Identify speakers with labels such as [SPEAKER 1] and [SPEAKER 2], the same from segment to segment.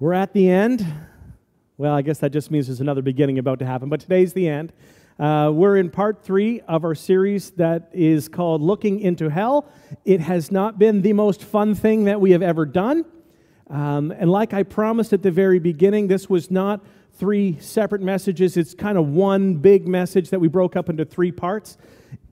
[SPEAKER 1] We're at the end. Well, I guess that just means there's another beginning about to happen, but today's the end. Uh, we're in part three of our series that is called Looking into Hell. It has not been the most fun thing that we have ever done. Um, and like I promised at the very beginning, this was not three separate messages. It's kind of one big message that we broke up into three parts.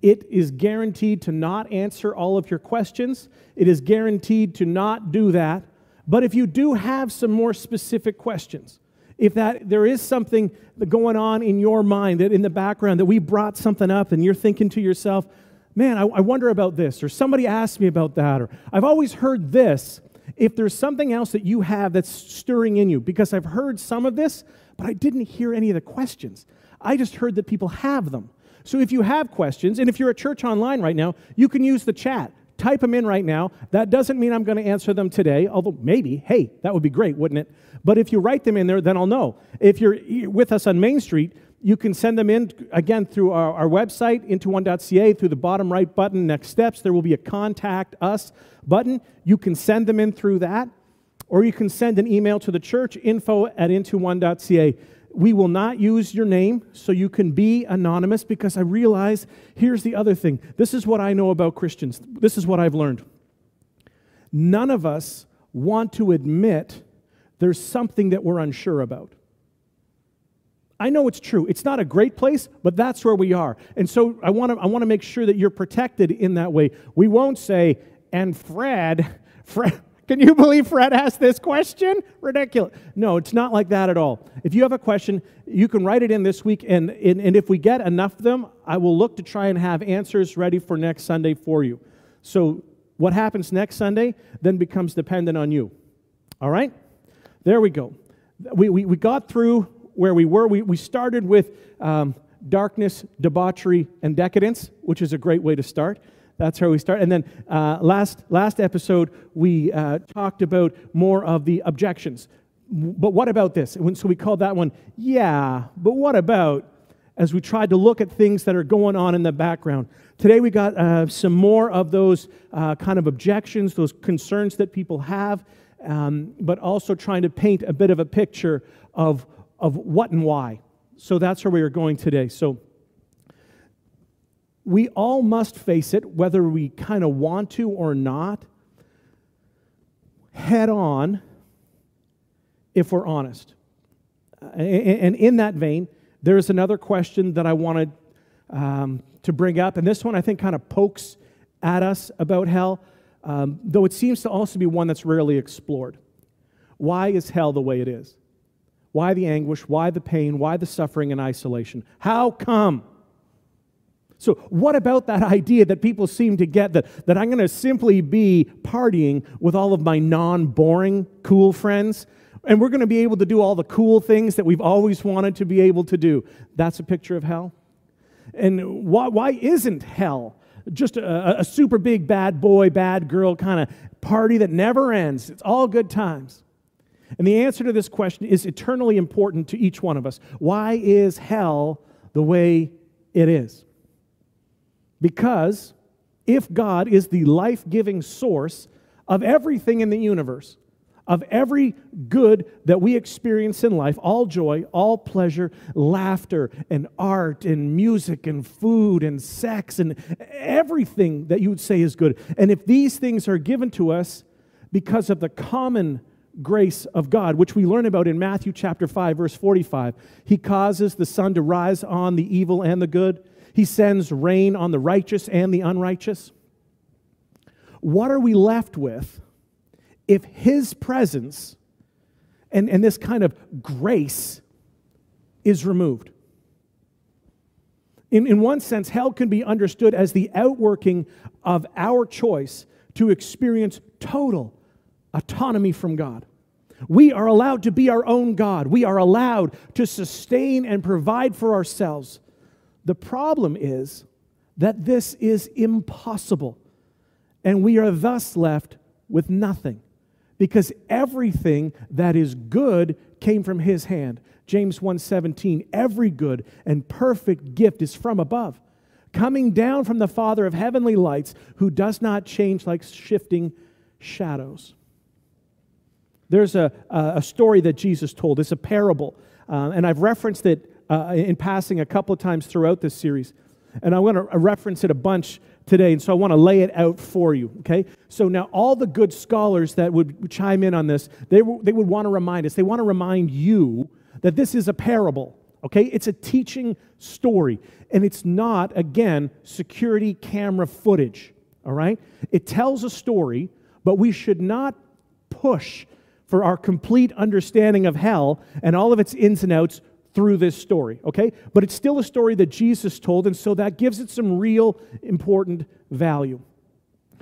[SPEAKER 1] It is guaranteed to not answer all of your questions, it is guaranteed to not do that. But if you do have some more specific questions, if that there is something going on in your mind that in the background that we brought something up and you're thinking to yourself, man, I, I wonder about this, or somebody asked me about that, or I've always heard this. If there's something else that you have that's stirring in you, because I've heard some of this, but I didn't hear any of the questions. I just heard that people have them. So if you have questions, and if you're at church online right now, you can use the chat type them in right now. That doesn't mean I'm going to answer them today, although maybe, hey, that would be great, wouldn't it? But if you write them in there, then I'll know. If you're with us on Main Street, you can send them in again through our, our website, into1.ca, through the bottom right button, next steps. There will be a contact us button. You can send them in through that, or you can send an email to the church, info at into1.ca we will not use your name so you can be anonymous because I realize here's the other thing. This is what I know about Christians. This is what I've learned. None of us want to admit there's something that we're unsure about. I know it's true. It's not a great place, but that's where we are. And so I want to I want to make sure that you're protected in that way. We won't say, and Fred, Fred, can you believe Fred asked this question? Ridiculous. No, it's not like that at all. If you have a question, you can write it in this week, and, and, and if we get enough of them, I will look to try and have answers ready for next Sunday for you. So, what happens next Sunday then becomes dependent on you. All right? There we go. We, we, we got through where we were. We, we started with um, darkness, debauchery, and decadence, which is a great way to start. That's how we start. And then uh, last, last episode, we uh, talked about more of the objections. But what about this? So we called that one, yeah, but what about, as we tried to look at things that are going on in the background. Today we got uh, some more of those uh, kind of objections, those concerns that people have, um, but also trying to paint a bit of a picture of, of what and why. So that's where we are going today. So we all must face it, whether we kind of want to or not, head on if we're honest. And in that vein, there's another question that I wanted um, to bring up, and this one I think kind of pokes at us about hell, um, though it seems to also be one that's rarely explored. Why is hell the way it is? Why the anguish? Why the pain? Why the suffering and isolation? How come? So, what about that idea that people seem to get that, that I'm going to simply be partying with all of my non boring, cool friends, and we're going to be able to do all the cool things that we've always wanted to be able to do? That's a picture of hell. And why, why isn't hell just a, a super big bad boy, bad girl kind of party that never ends? It's all good times. And the answer to this question is eternally important to each one of us. Why is hell the way it is? Because if God is the life giving source of everything in the universe, of every good that we experience in life, all joy, all pleasure, laughter, and art, and music, and food, and sex, and everything that you would say is good. And if these things are given to us because of the common grace of God, which we learn about in Matthew chapter 5, verse 45, He causes the sun to rise on the evil and the good he sends rain on the righteous and the unrighteous. What are we left with if His presence and, and this kind of grace is removed? In, in one sense, hell can be understood as the outworking of our choice to experience total autonomy from God. We are allowed to be our own God. We are allowed to sustain and provide for ourselves. The problem is that this is impossible, and we are thus left with nothing because everything that is good came from his hand. James 1:17 Every good and perfect gift is from above, coming down from the Father of heavenly lights, who does not change like shifting shadows. There's a, a story that Jesus told. It's a parable. Uh, and I've referenced it uh, in passing a couple of times throughout this series. And I want to reference it a bunch today. And so I want to lay it out for you, okay? So now, all the good scholars that would chime in on this, they, w- they would want to remind us, they want to remind you that this is a parable, okay? It's a teaching story. And it's not, again, security camera footage, all right? It tells a story, but we should not push for our complete understanding of hell and all of its ins and outs through this story, okay? But it's still a story that Jesus told, and so that gives it some real important value.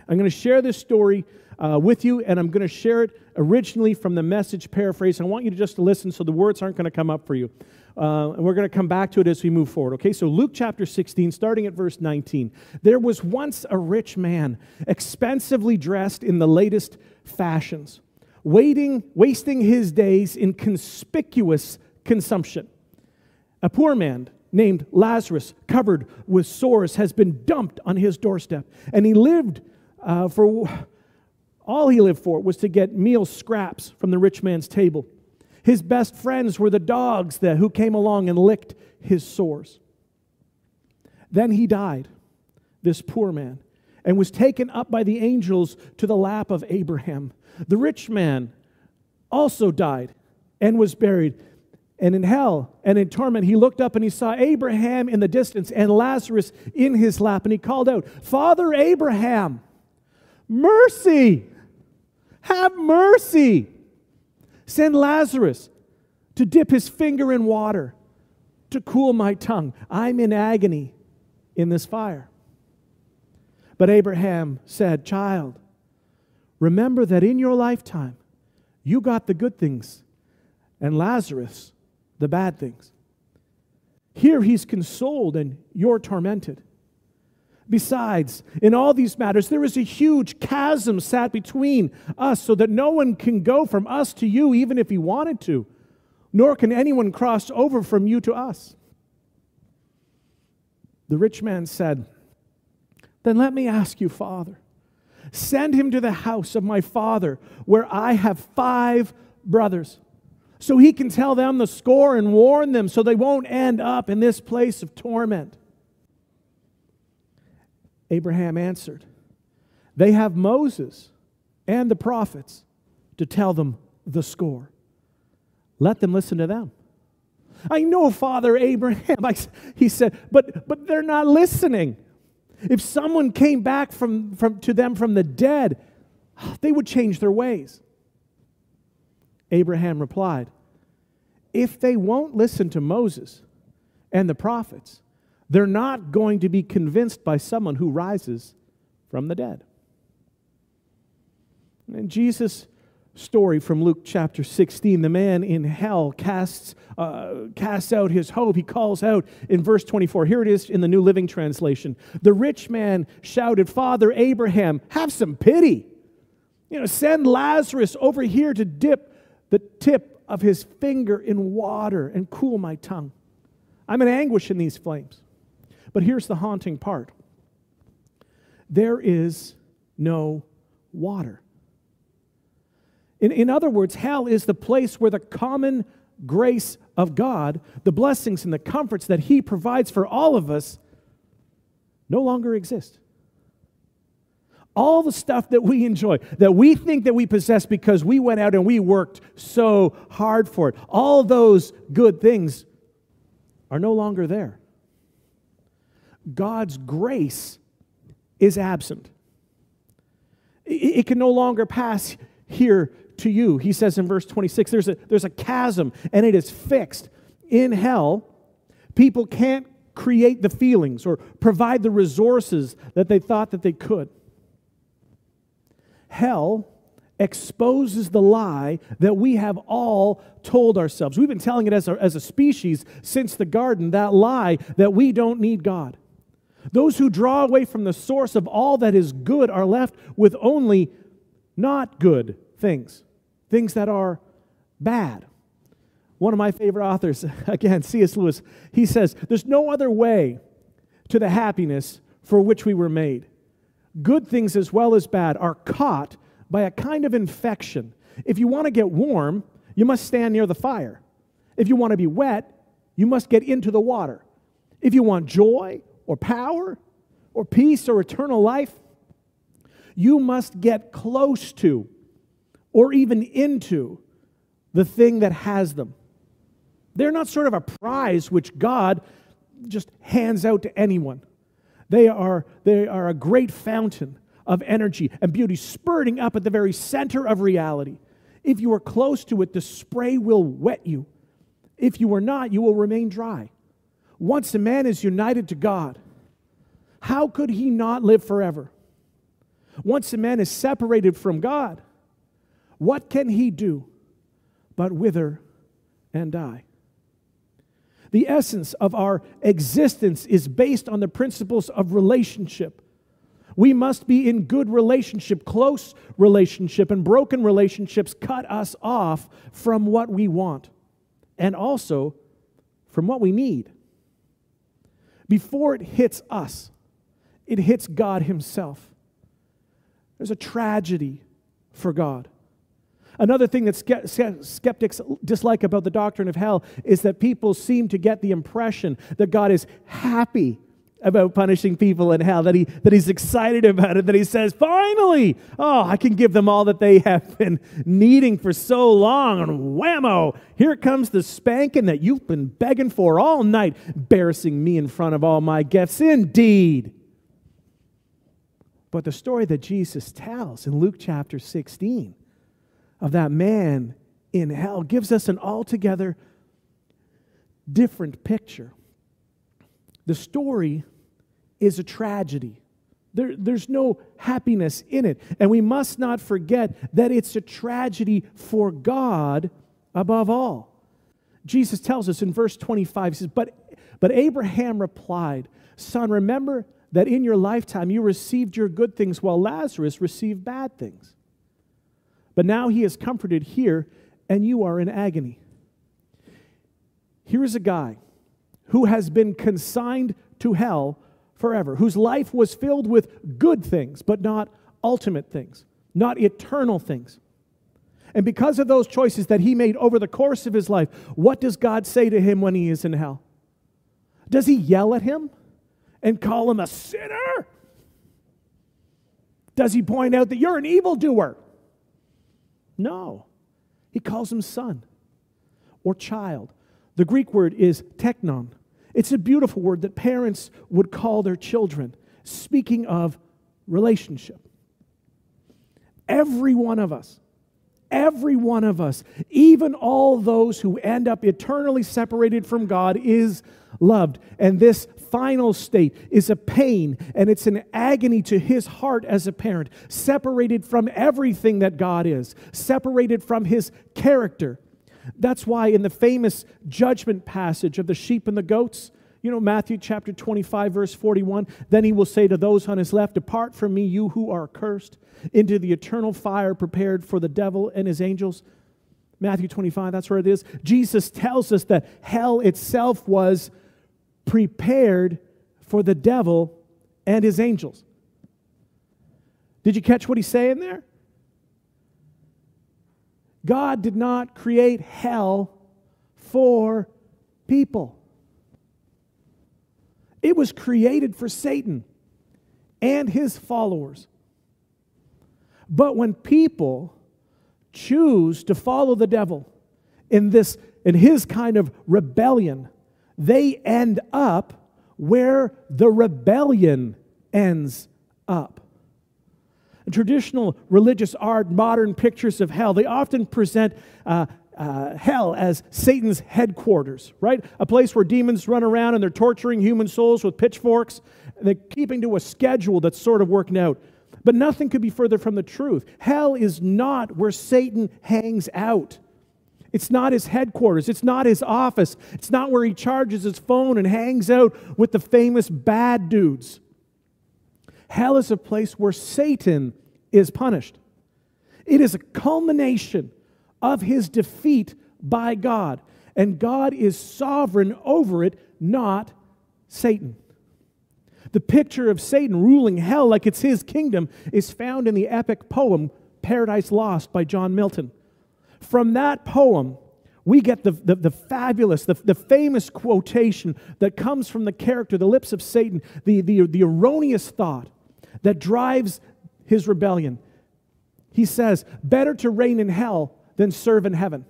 [SPEAKER 1] I'm going to share this story uh, with you, and I'm going to share it originally from the message paraphrase. I want you to just listen so the words aren't going to come up for you. Uh, and we're going to come back to it as we move forward. Okay, so Luke chapter 16, starting at verse 19. There was once a rich man, expensively dressed in the latest fashions, waiting, wasting his days in conspicuous consumption. A poor man named Lazarus, covered with sores, has been dumped on his doorstep. And he lived uh, for all he lived for was to get meal scraps from the rich man's table. His best friends were the dogs that, who came along and licked his sores. Then he died, this poor man, and was taken up by the angels to the lap of Abraham. The rich man also died and was buried. And in hell and in torment, he looked up and he saw Abraham in the distance and Lazarus in his lap. And he called out, Father Abraham, mercy, have mercy. Send Lazarus to dip his finger in water to cool my tongue. I'm in agony in this fire. But Abraham said, Child, remember that in your lifetime you got the good things, and Lazarus the bad things. Here he's consoled, and you're tormented. Besides, in all these matters, there is a huge chasm sat between us so that no one can go from us to you, even if he wanted to, nor can anyone cross over from you to us. The rich man said, Then let me ask you, Father, send him to the house of my father, where I have five brothers, so he can tell them the score and warn them so they won't end up in this place of torment. Abraham answered, They have Moses and the prophets to tell them the score. Let them listen to them. I know, Father Abraham, I, he said, but, but they're not listening. If someone came back from, from, to them from the dead, they would change their ways. Abraham replied, If they won't listen to Moses and the prophets, they're not going to be convinced by someone who rises from the dead. And Jesus' story from Luke chapter 16, the man in hell casts, uh, casts out his hope. He calls out in verse 24. Here it is in the New Living Translation. The rich man shouted, Father Abraham, have some pity. You know, send Lazarus over here to dip the tip of his finger in water and cool my tongue. I'm in anguish in these flames. But here's the haunting part there is no water. In, in other words, hell is the place where the common grace of God, the blessings and the comforts that He provides for all of us, no longer exist. All the stuff that we enjoy, that we think that we possess because we went out and we worked so hard for it, all those good things are no longer there. God's grace is absent. It can no longer pass here to you. He says in verse 26 there's a, there's a chasm and it is fixed. In hell, people can't create the feelings or provide the resources that they thought that they could. Hell exposes the lie that we have all told ourselves. We've been telling it as a, as a species since the garden, that lie that we don't need God. Those who draw away from the source of all that is good are left with only not good things, things that are bad. One of my favorite authors, again, C.S. Lewis, he says, There's no other way to the happiness for which we were made. Good things as well as bad are caught by a kind of infection If you want to get warm, you must stand near the fire. If you want to be wet, you must get into the water. If you want joy or power or peace or eternal life, you must get close to or even into the thing that has them. They're not sort of a prize which God just hands out to anyone. They are, they are a great fountain of energy and beauty, spurting up at the very center of reality. If you are close to it, the spray will wet you. If you are not, you will remain dry. Once a man is united to God, how could he not live forever? Once a man is separated from God, what can he do but wither and die? The essence of our existence is based on the principles of relationship. We must be in good relationship, close relationship, and broken relationships cut us off from what we want and also from what we need. Before it hits us, it hits God Himself. There's a tragedy for God. Another thing that skeptics dislike about the doctrine of hell is that people seem to get the impression that God is happy about punishing people in hell, that, he, that he's excited about it, that he says, finally, oh, I can give them all that they have been needing for so long. And whammo, here comes the spanking that you've been begging for all night, embarrassing me in front of all my guests. Indeed. But the story that Jesus tells in Luke chapter 16 of that man in hell gives us an altogether different picture. The story is a tragedy. There, there's no happiness in it. And we must not forget that it's a tragedy for God above all. Jesus tells us in verse 25, he says, But, but Abraham replied, Son, remember that in your lifetime you received your good things while Lazarus received bad things. But now he is comforted here, and you are in agony. Here is a guy who has been consigned to hell forever, whose life was filled with good things, but not ultimate things, not eternal things. And because of those choices that he made over the course of his life, what does God say to him when he is in hell? Does he yell at him and call him a sinner? Does he point out that you're an evildoer? No. He calls him son or child. The Greek word is teknon, it's a beautiful word that parents would call their children, speaking of relationship. Every one of us, every one of us, even all those who end up eternally separated from God, is loved. And this final state is a pain and it's an agony to his heart as a parent, separated from everything that God is, separated from his character. That's why in the famous judgment passage of the sheep and the goats, you know, Matthew chapter 25, verse 41, then he will say to those on his left, Depart from me, you who are cursed, into the eternal fire prepared for the devil and his angels. Matthew 25, that's where it is. Jesus tells us that hell itself was prepared for the devil and his angels. Did you catch what he's saying there? God did not create hell for people. It was created for Satan and his followers. But when people choose to follow the devil in this in his kind of rebellion, they end up where the rebellion ends up traditional religious art, modern pictures of hell, they often present uh, uh, hell as Satan's headquarters, right? A place where demons run around and they're torturing human souls with pitchforks. They're keeping to a schedule that's sort of working out. But nothing could be further from the truth. Hell is not where Satan hangs out. It's not his headquarters. It's not his office. It's not where he charges his phone and hangs out with the famous bad dudes. Hell is a place where Satan is punished. It is a culmination of his defeat by God. And God is sovereign over it, not Satan. The picture of Satan ruling hell like it's his kingdom is found in the epic poem Paradise Lost by John Milton, From that poem, we get the, the, the fabulous, the, the famous quotation that comes from the character, the lips of Satan, the, the, the erroneous thought that drives his rebellion. He says, Better to reign in hell than serve in heaven.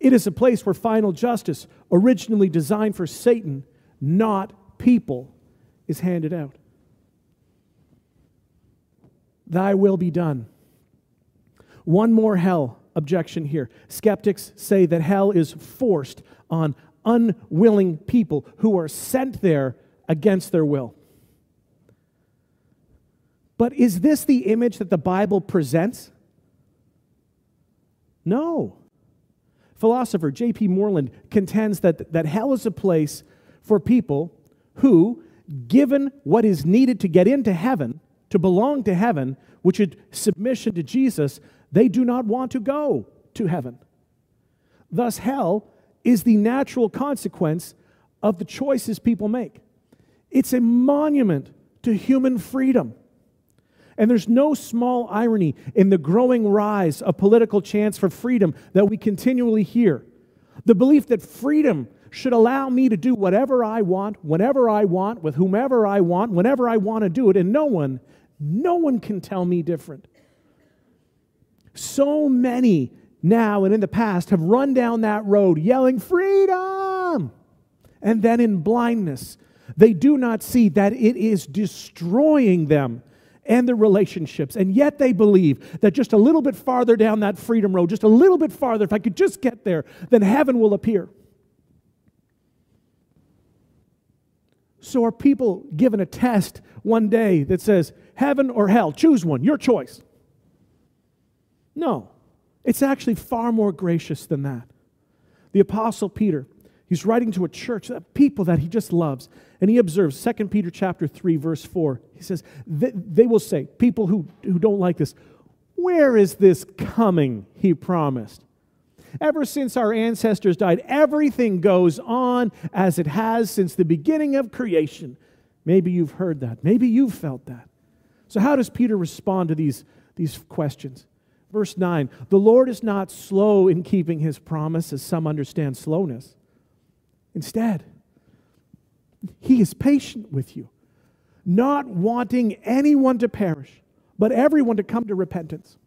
[SPEAKER 1] It is a place where final justice, originally designed for Satan, not people, is handed out. Thy will be done. One more hell objection here. Skeptics say that hell is forced on unwilling people who are sent there against their will. But is this the image that the Bible presents? No. Philosopher J.P. Moreland contends that, that hell is a place for people who, given what is needed to get into heaven, to belong to heaven, which is submission to Jesus, they do not want to go to heaven. Thus, hell is the natural consequence of the choices people make. It's a monument to human freedom. And there's no small irony in the growing rise of political chants for freedom that we continually hear. The belief that freedom should allow me to do whatever I want, whenever I want, with whomever I want, whenever I want to do it, and no one, no one can tell me different. So many now and in the past have run down that road yelling, Freedom! And then in blindness, they do not see that it is destroying them and their relationships. And yet they believe that just a little bit farther down that freedom road, just a little bit farther, if I could just get there, then heaven will appear. So are people given a test one day that says, heaven or hell? Choose one, your choice. No, it's actually far more gracious than that. The Apostle Peter, he's writing to a church, people that he just loves, and he observes 2 Peter chapter 3, verse 4. He says, they, they will say, people who, who don't like this, where is this coming, he promised? Ever since our ancestors died, everything goes on as it has since the beginning of creation. Maybe you've heard that. Maybe you've felt that. So, how does Peter respond to these, these questions? Verse 9 The Lord is not slow in keeping his promise, as some understand slowness. Instead, he is patient with you, not wanting anyone to perish, but everyone to come to repentance.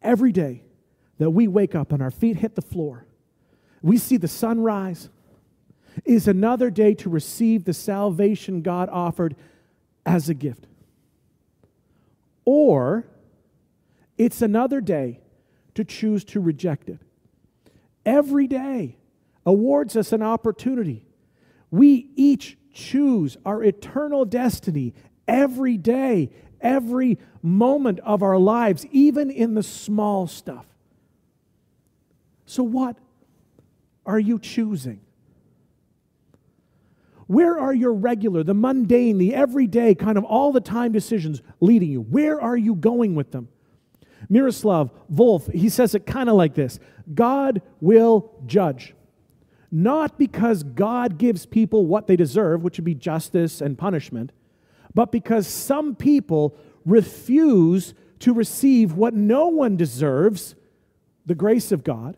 [SPEAKER 1] Every day that we wake up and our feet hit the floor, we see the sun rise, is another day to receive the salvation God offered as a gift. Or it's another day to choose to reject it. Every day awards us an opportunity. We each choose our eternal destiny every day, every moment of our lives, even in the small stuff. So, what are you choosing? Where are your regular, the mundane, the everyday, kind of all the time decisions leading you? Where are you going with them? Miroslav Volf, he says it kind of like this God will judge. Not because God gives people what they deserve, which would be justice and punishment, but because some people refuse to receive what no one deserves, the grace of God.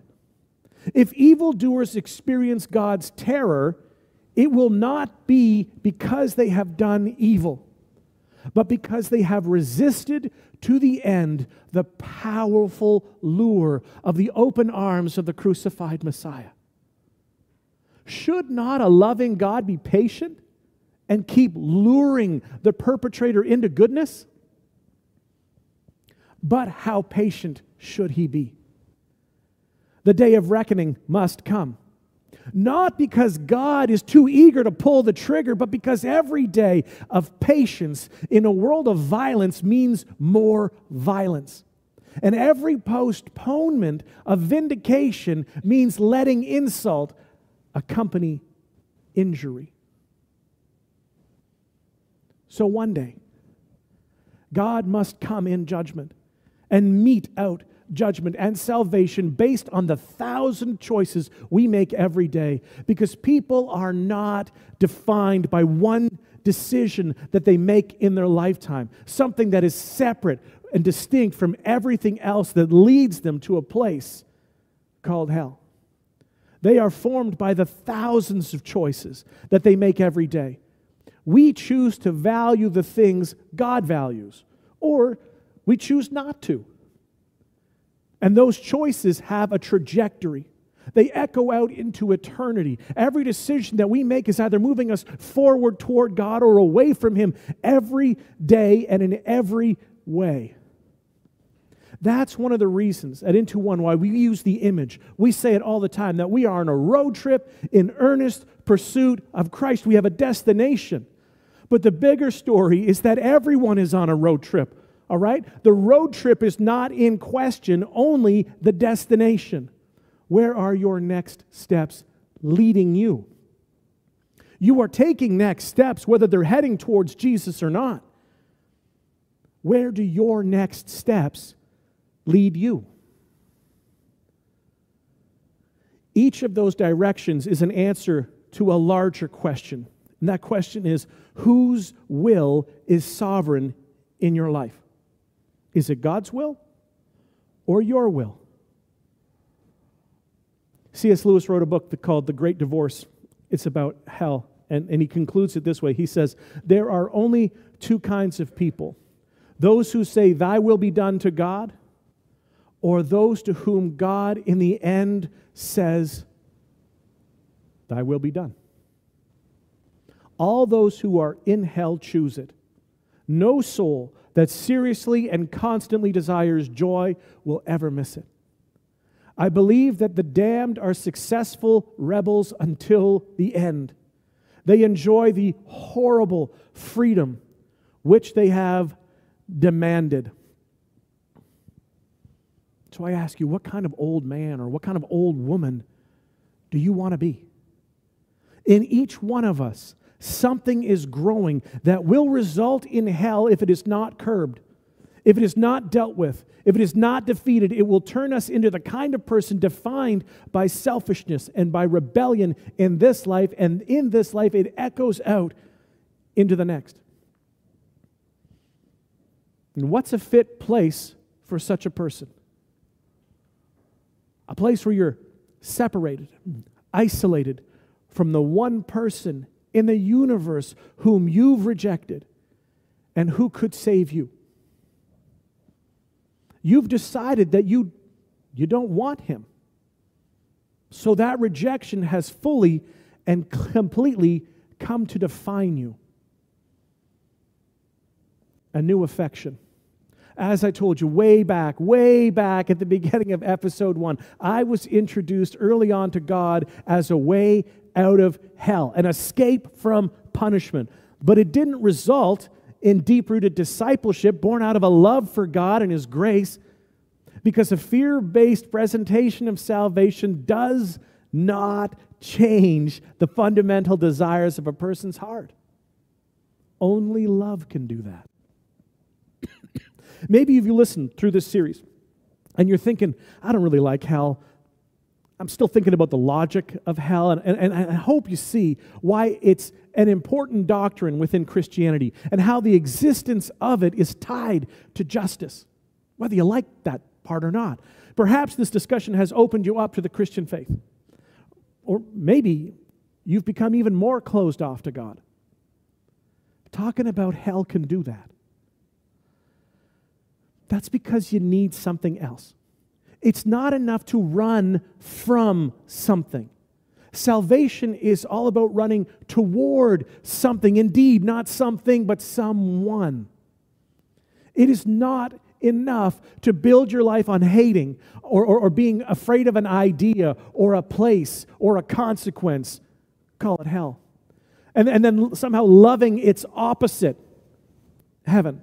[SPEAKER 1] If evildoers experience God's terror, it will not be because they have done evil, but because they have resisted to the end the powerful lure of the open arms of the crucified Messiah. Should not a loving God be patient and keep luring the perpetrator into goodness? But how patient should he be? The day of reckoning must come. Not because God is too eager to pull the trigger, but because every day of patience in a world of violence means more violence. And every postponement of vindication means letting insult accompany injury. So one day, God must come in judgment and mete out judgment and salvation based on the thousand choices we make every day because people are not defined by one decision that they make in their lifetime, something that is separate and distinct from everything else that leads them to a place called hell. They are formed by the thousands of choices that they make every day. We choose to value the things God values, or we choose not to. And those choices have a trajectory. They echo out into eternity. Every decision that we make is either moving us forward toward God or away from Him every day and in every way. That's one of the reasons at Into One why we use the image. We say it all the time that we are on a road trip in earnest pursuit of Christ. We have a destination. But the bigger story is that everyone is on a road trip, all right? The road trip is not in question, only the destination. Where are your next steps leading you? You are taking next steps, whether they're heading towards Jesus or not. Where do your next steps lead you? Each of those directions is an answer to a larger question. And that question is whose will is sovereign in your life? Is it God's will or your will? C.S. Lewis wrote a book called The Great Divorce. It's about hell. And, and he concludes it this way He says, There are only two kinds of people those who say, Thy will be done to God, or those to whom God in the end says, Thy will be done. All those who are in hell choose it. No soul that seriously and constantly desires joy will ever miss it. I believe that the damned are successful rebels until the end. They enjoy the horrible freedom which they have demanded. So I ask you, what kind of old man or what kind of old woman do you want to be? In each one of us, something is growing that will result in hell if it is not curbed, if it is not dealt with, if it is not defeated, it will turn us into the kind of person defined by selfishness and by rebellion in this life, and in this life it echoes out into the next. And what's a fit place for such a person? A place where you're separated, isolated from the one person in the universe whom you've rejected and who could save you. You've decided that you, you don't want him. So that rejection has fully and completely come to define you. A new affection. As I told you way back, way back at the beginning of episode one, I was introduced early on to God as a way out of hell, an escape from punishment. But it didn't result in deep rooted discipleship born out of a love for God and His grace, because a fear based presentation of salvation does not change the fundamental desires of a person's heart. Only love can do that. Maybe if you listen through this series and you're thinking, I don't really like hell, I'm still thinking about the logic of hell, and, and, and I hope you see why it's an important doctrine within Christianity and how the existence of it is tied to justice, whether you like that part or not. Perhaps this discussion has opened you up to the Christian faith. Or maybe you've become even more closed off to God. Talking about hell can do that. That's because you need something else. It's not enough to run from something. Salvation is all about running toward something. Indeed, not something, but someone. It is not enough to build your life on hating or, or, or, being afraid of an idea or a place or a consequence. Call it hell. And, and then somehow loving its opposite, heaven.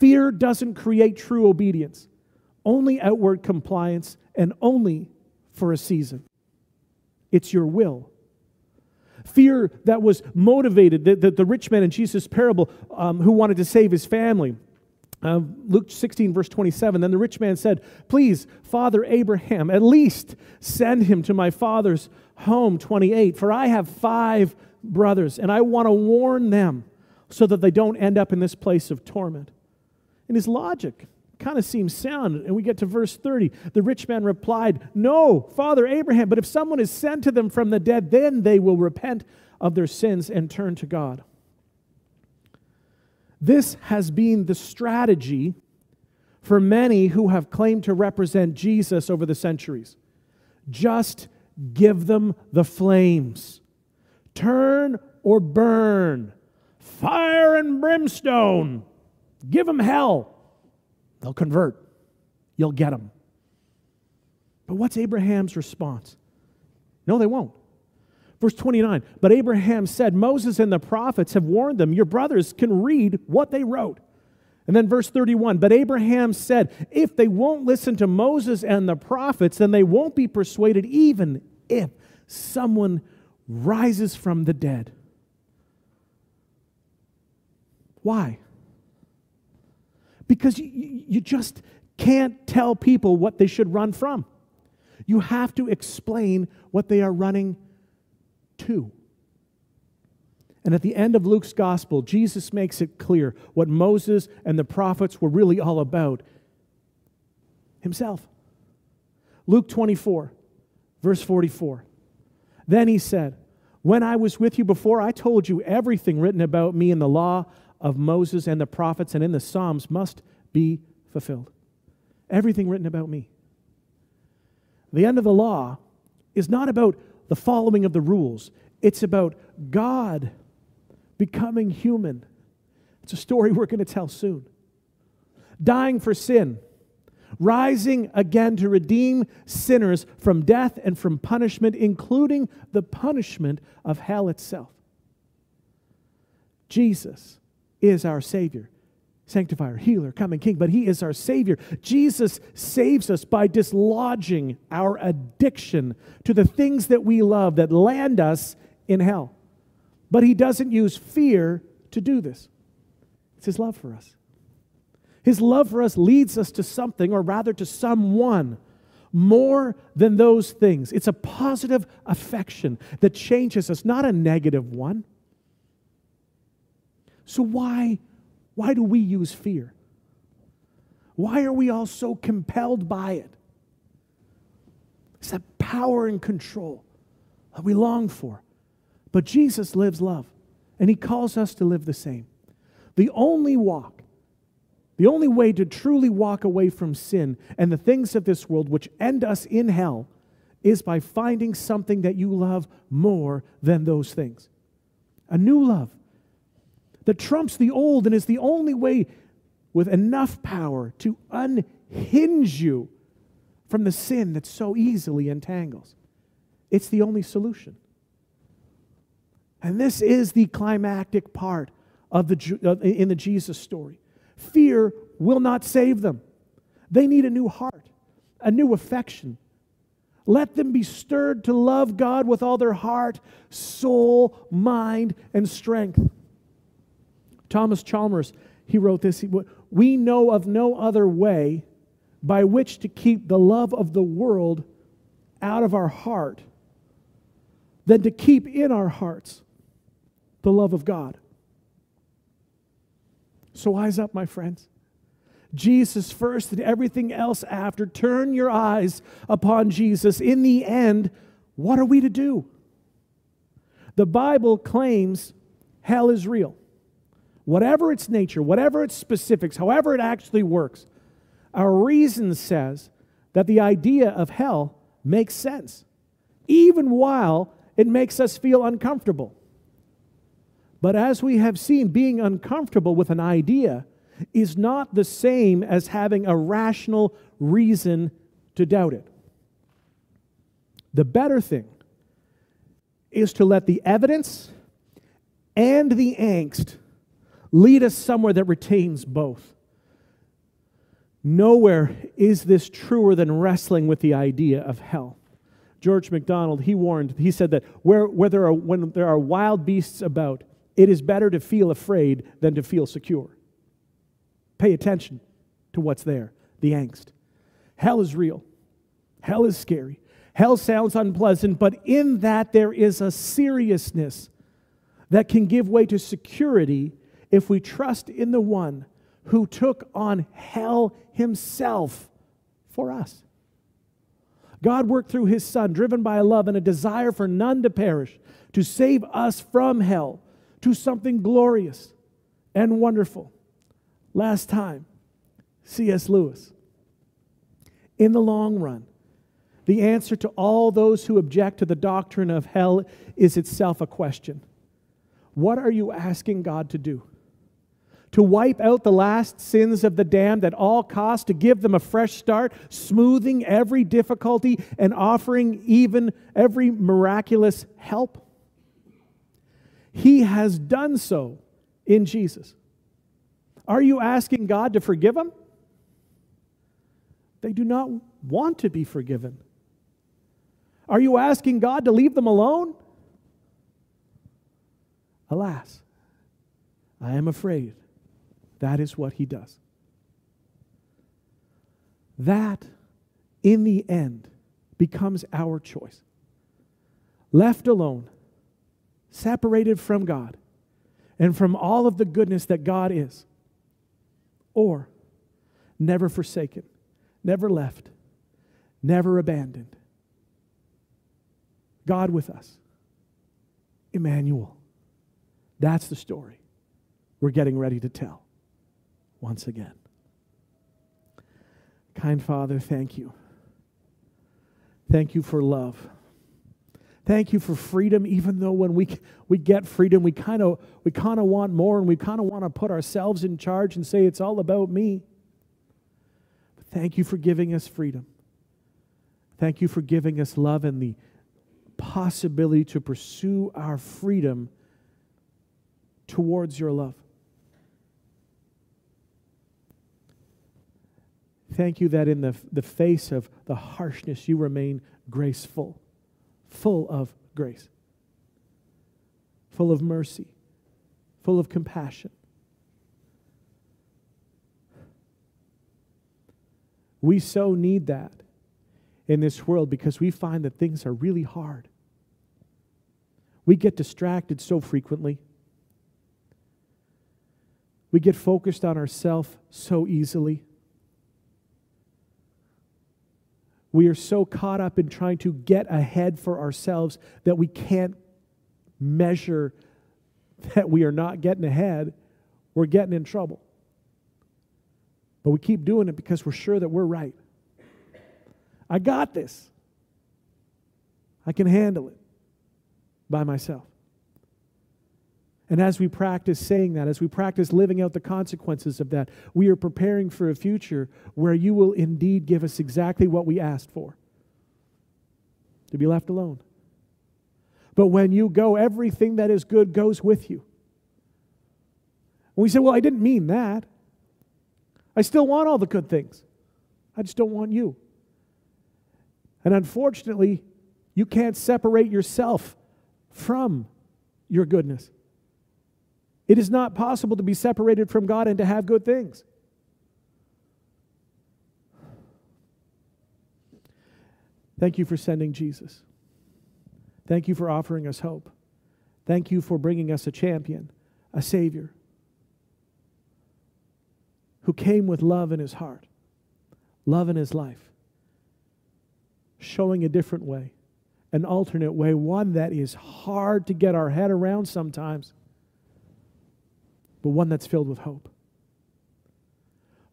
[SPEAKER 1] Fear doesn't create true obedience only outward compliance, and only for a season. It's your will. Fear that was motivated, the, the, the rich man in Jesus' parable um, who wanted to save his family. Uh, Luke 16, verse 27. Then the rich man said, Please, Father Abraham, at least send him to my father's home. 28. For I have five brothers, and I want to warn them so that they don't end up in this place of torment. And his logic kind of seems sound. And we get to verse 30. The rich man replied, No, Father Abraham, but if someone is sent to them from the dead, then they will repent of their sins and turn to God. This has been the strategy for many who have claimed to represent Jesus over the centuries. Just give them the flames. Turn or burn. Fire and brimstone. Give them hell. They'll convert. You'll get them. But what's Abraham's response? No, they won't. Verse 29 But Abraham said, Moses and the prophets have warned them. Your brothers can read what they wrote. And then verse 31 But Abraham said, If they won't listen to Moses and the prophets, then they won't be persuaded, even if someone rises from the dead. Why? Because you, you just can't tell people what they should run from. You have to explain what they are running to. And at the end of Luke's gospel, Jesus makes it clear what Moses and the prophets were really all about himself. Luke 24, verse 44. Then he said, When I was with you before, I told you everything written about me in the law of Moses and the prophets and in the Psalms must be fulfilled. Everything written about me. The end of the law is not about the following of the rules, it's about God becoming human. It's a story we're going to tell soon. Dying for sin, rising again to redeem sinners from death and from punishment, including the punishment of hell itself. Jesus is our Savior, sanctifier, healer, coming King, but He is our Savior. Jesus saves us by dislodging our addiction to the things that we love that land us in hell. But he doesn't use fear to do this. It's his love for us. His love for us leads us to something, or rather to someone, more than those things. It's a positive affection that changes us, not a negative one. So, why, why do we use fear? Why are we all so compelled by it? It's that power and control that we long for. But Jesus lives love, and he calls us to live the same. The only walk, the only way to truly walk away from sin and the things of this world which end us in hell is by finding something that you love more than those things. A new love that trumps the old and is the only way with enough power to unhinge you from the sin that so easily entangles. It's the only solution. And this is the climactic part of the, in the Jesus story. Fear will not save them. They need a new heart, a new affection. Let them be stirred to love God with all their heart, soul, mind, and strength. Thomas Chalmers, he wrote this We know of no other way by which to keep the love of the world out of our heart than to keep in our hearts the love of God. So eyes up, my friends. Jesus first and everything else after. Turn your eyes upon Jesus. In the end, what are we to do? The Bible claims hell is real. Whatever its nature, whatever its specifics, however it actually works, our reason says that the idea of hell makes sense, even while it makes us feel uncomfortable. But as we have seen, being uncomfortable with an idea is not the same as having a rational reason to doubt it. The better thing is to let the evidence and the angst lead us somewhere that retains both. Nowhere is this truer than wrestling with the idea of hell. George MacDonald, he warned, he said that where, where there are, when there are wild beasts about, it is better to feel afraid than to feel secure. Pay attention to what's there the angst. Hell is real, hell is scary. Hell sounds unpleasant, but in that there is a seriousness that can give way to security if we trust in the one who took on hell himself for us. God worked through his Son, driven by a love and a desire for none to perish, to save us from hell to something glorious and wonderful. Last time, C.S. Lewis. In the long run, the answer to all those who object to the doctrine of hell is itself a question What are you asking God to do? To wipe out the last sins of the damned at all costs, to give them a fresh start, smoothing every difficulty and offering even every miraculous help? He has done so in Jesus. Are you asking God to forgive them? They do not want to be forgiven. Are you asking God to leave them alone? Alas, I am afraid that is what he does. That, in the end, becomes our choice. Left alone, separated from God, and from all of the goodness that God is, or never forsaken, never left, never abandoned. God with us. Emmanuel. That's the story we're getting ready to tell once again. Kind Father, thank you. Thank you for love. Thank you for freedom, even though when we, we get freedom, we kind of we kind of want more and we kind of want to put ourselves in charge and say it's all about me. But thank you for giving us freedom. Thank you for giving us love and the possibility to pursue our freedom towards your love. Thank you that in the, the face of the harshness, you remain graceful, full of grace, full of mercy, full of compassion. We so need that in this world because we find that things are really hard. We get distracted so frequently. We get focused on ourselves so easily. We are so caught up in trying to get ahead for ourselves that we can't measure that we are not getting ahead. We're getting in trouble. But we keep doing it because we're sure that we're right. I got this. I can handle it by myself. And as we practice saying that, as we practice living out the consequences of that, we are preparing for a future where you will indeed give us exactly what we asked for to be left alone. But when you go, everything that is good goes with you. And we say, Well, I didn't mean that. I still want all the good things, I just don't want you. And unfortunately, you can't separate yourself from your goodness. It is not possible to be separated from God and to have good things. Thank you for sending Jesus. Thank you for offering us hope. Thank you for bringing us a champion, a Savior, who came with love in his heart, love in his life showing a different way, an alternate way, one that is hard to get our head around sometimes, but one that's filled with hope.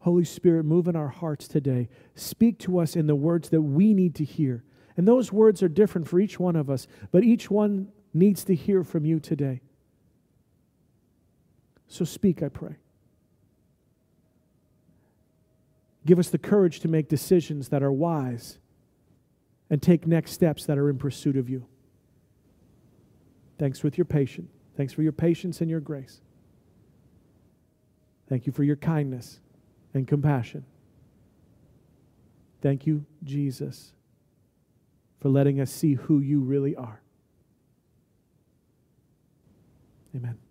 [SPEAKER 1] Holy Spirit, move in our hearts today. Speak to us in the words that we need to hear. And those words are different for each one of us, but each one needs to hear from you today. So speak, I pray. Give us the courage to make decisions that are wise and take next steps that are in pursuit of you. Thanks with your patience. Thanks for your patience and your grace. Thank you for your kindness and compassion. Thank you, Jesus, for letting us see who you really are. Amen.